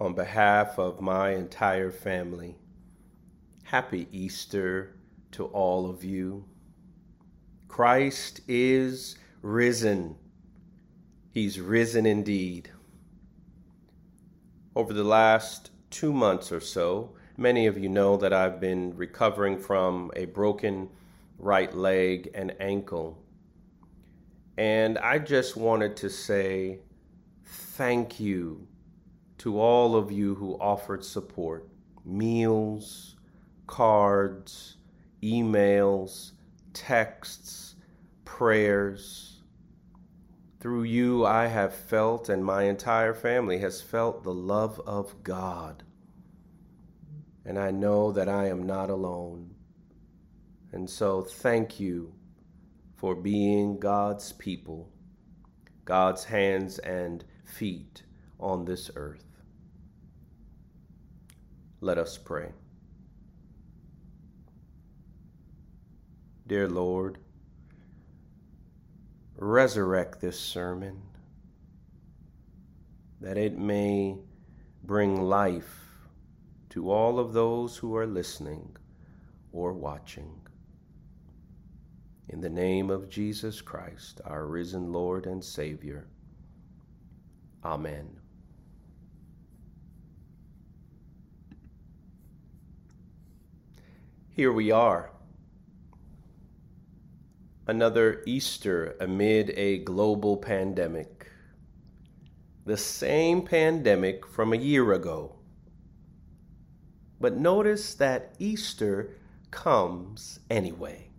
on behalf of my entire family, happy Easter to all of you. Christ is risen. He's risen indeed. Over the last two months or so, many of you know that I've been recovering from a broken right leg and ankle. And I just wanted to say thank you to all of you who offered support meals, cards, emails, texts, prayers. Through you, I have felt, and my entire family has felt, the love of God. And I know that I am not alone. And so, thank you for being God's people, God's hands and feet on this earth. Let us pray. Dear Lord, resurrect this sermon that it may bring life to all of those who are listening or watching. In the name of Jesus Christ, our risen Lord and Savior. Amen. Here we are. Another Easter amid a global pandemic. The same pandemic from a year ago. But notice that Easter comes anyway.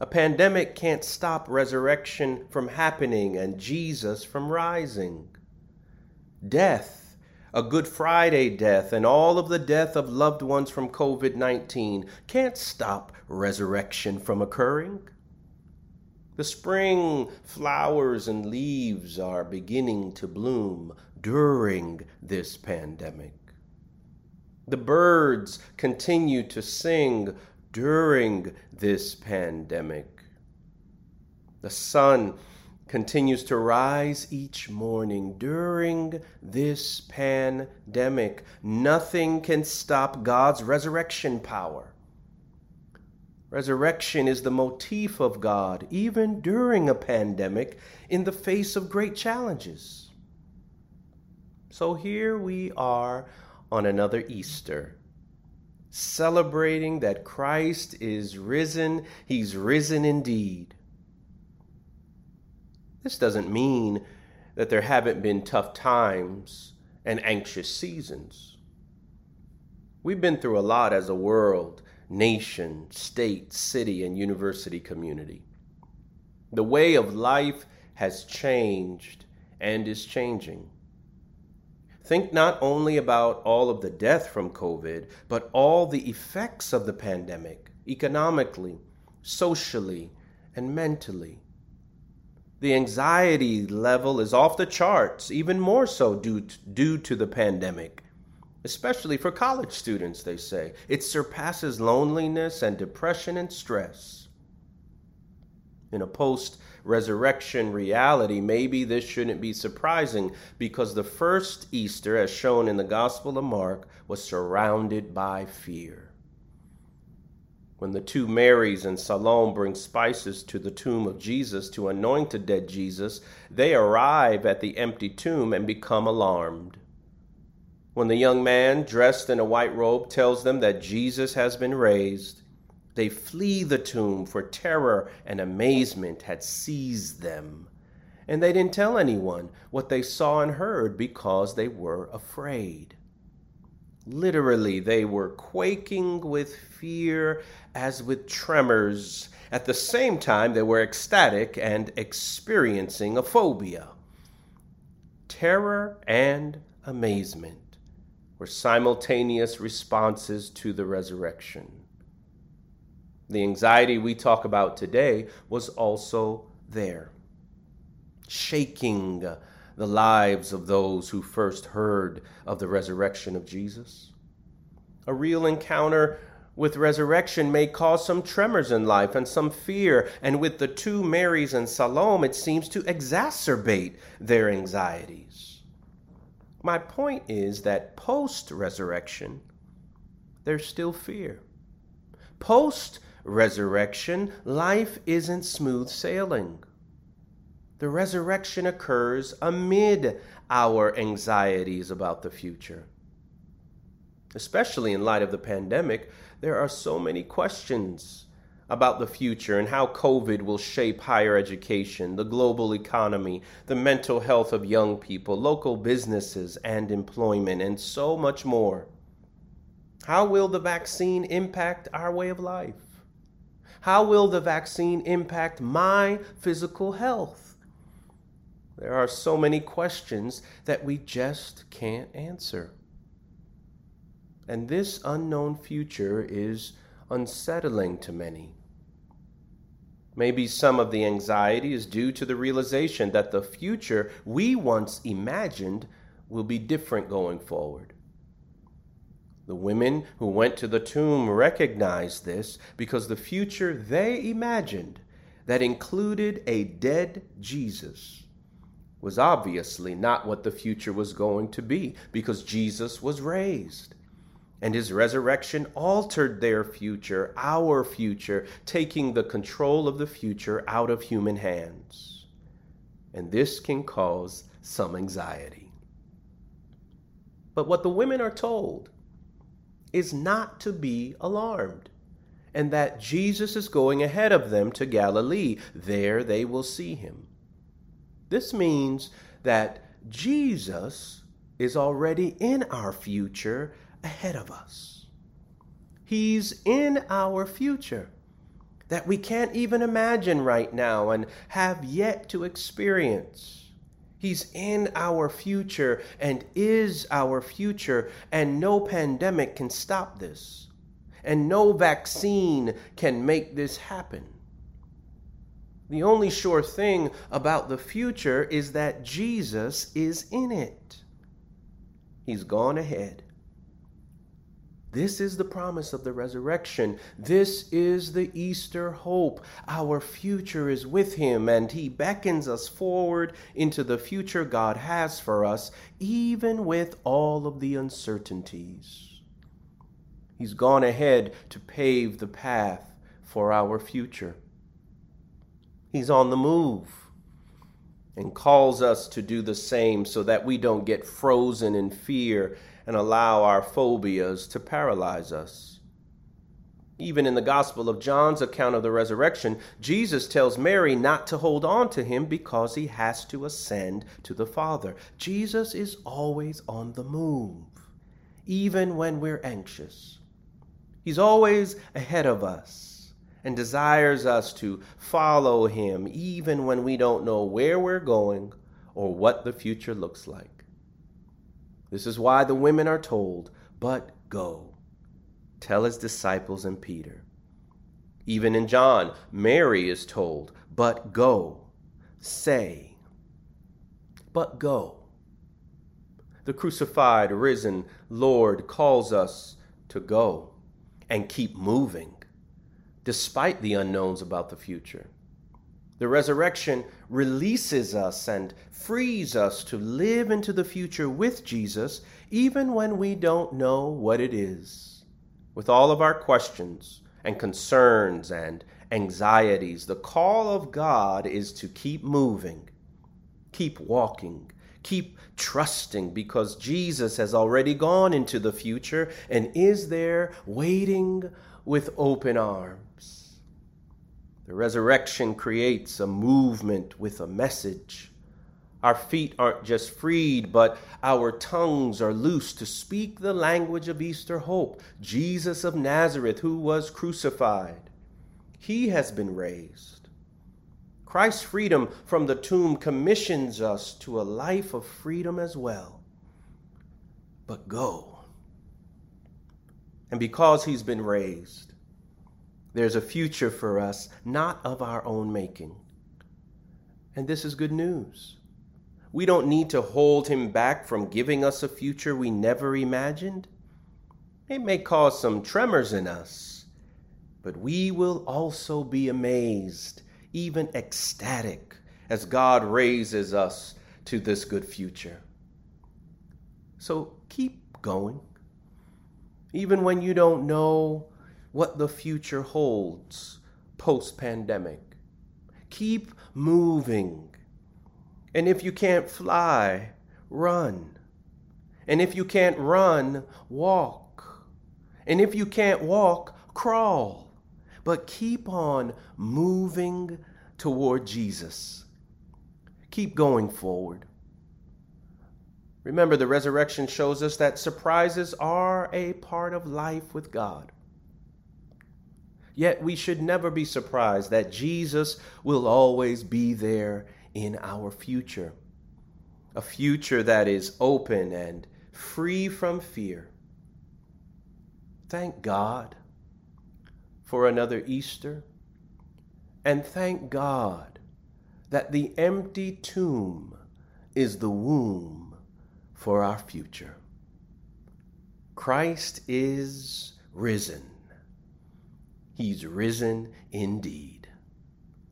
A pandemic can't stop resurrection from happening and Jesus from rising. Death, a Good Friday death, and all of the death of loved ones from COVID 19 can't stop resurrection from occurring. The spring flowers and leaves are beginning to bloom during this pandemic. The birds continue to sing during this pandemic. The sun continues to rise each morning during this pandemic. Nothing can stop God's resurrection power. Resurrection is the motif of God, even during a pandemic, in the face of great challenges. So here we are on another Easter, celebrating that Christ is risen. He's risen indeed. This doesn't mean that there haven't been tough times and anxious seasons. We've been through a lot as a world, nation, state, city, and university community. The way of life has changed and is changing. Think not only about all of the death from COVID, but all the effects of the pandemic economically, socially, and mentally. The anxiety level is off the charts, even more so due to, due to the pandemic, especially for college students, they say. It surpasses loneliness and depression and stress. In a post resurrection reality, maybe this shouldn't be surprising because the first Easter, as shown in the Gospel of Mark, was surrounded by fear. When the two Marys and Salome bring spices to the tomb of Jesus to anoint the dead Jesus, they arrive at the empty tomb and become alarmed. When the young man, dressed in a white robe, tells them that Jesus has been raised, they flee the tomb, for terror and amazement had seized them. And they didn't tell anyone what they saw and heard because they were afraid. Literally, they were quaking with fear as with tremors. At the same time, they were ecstatic and experiencing a phobia. Terror and amazement were simultaneous responses to the resurrection. The anxiety we talk about today was also there, shaking the lives of those who first heard of the resurrection of Jesus. A real encounter with resurrection may cause some tremors in life and some fear, and with the two Marys and Salome, it seems to exacerbate their anxieties. My point is that post resurrection, there's still fear. Post resurrection, life isn't smooth sailing. The resurrection occurs amid our anxieties about the future. Especially in light of the pandemic, there are so many questions about the future and how COVID will shape higher education, the global economy, the mental health of young people, local businesses, and employment, and so much more. How will the vaccine impact our way of life? How will the vaccine impact my physical health? There are so many questions that we just can't answer. And this unknown future is unsettling to many. Maybe some of the anxiety is due to the realization that the future we once imagined will be different going forward. The women who went to the tomb recognized this because the future they imagined that included a dead Jesus was obviously not what the future was going to be because Jesus was raised. And his resurrection altered their future, our future, taking the control of the future out of human hands. And this can cause some anxiety. But what the women are told is not to be alarmed, and that Jesus is going ahead of them to Galilee. There they will see him. This means that Jesus is already in our future ahead of us. He's in our future that we can't even imagine right now and have yet to experience. He's in our future and is our future, and no pandemic can stop this, and no vaccine can make this happen. The only sure thing about the future is that Jesus is in it. He's gone ahead. This is the promise of the resurrection. This is the Easter hope. Our future is with Him, and He beckons us forward into the future God has for us, even with all of the uncertainties. He's gone ahead to pave the path for our future. He's on the move and calls us to do the same so that we don't get frozen in fear and allow our phobias to paralyze us. Even in the Gospel of John's account of the resurrection, Jesus tells Mary not to hold on to him because he has to ascend to the Father. Jesus is always on the move, even when we're anxious. He's always ahead of us and desires us to follow him, even when we don't know where we're going or what the future looks like. This is why the women are told, But go. Tell his disciples and Peter. Even in John, Mary is told, But go. Say, But go. The crucified, risen Lord calls us to go and keep moving, despite the unknowns about the future. The resurrection releases us and frees us to live into the future with Jesus, even when we don't know what it is. With all of our questions and concerns and anxieties, the call of God is to keep moving, keep walking, keep trusting, because Jesus has already gone into the future and is there waiting with open arms. The resurrection creates a movement with a message. Our feet aren't just freed, but our tongues are loose to speak the language of Easter hope. Jesus of Nazareth, who was crucified, he has been raised. Christ's freedom from the tomb commissions us to a life of freedom as well. But go. And because he's been raised, there's a future for us, not of our own making. And this is good news. We don't need to hold him back from giving us a future we never imagined. It may cause some tremors in us, but we will also be amazed, even ecstatic, as God raises us to this good future. So keep going. Even when you don't know what the future holds post pandemic, keep moving. And if you can't fly, run. And if you can't run, walk. And if you can't walk, crawl. But keep on moving toward Jesus. Keep going forward. Remember, the resurrection shows us that surprises are a part of life with God. Yet we should never be surprised that Jesus will always be there in our future. A future that is open and free from fear. Thank God for another Easter. And thank God that the empty tomb is the womb for our future. Christ is risen. He's risen indeed.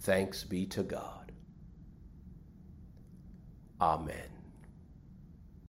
Thanks be to God. Amen.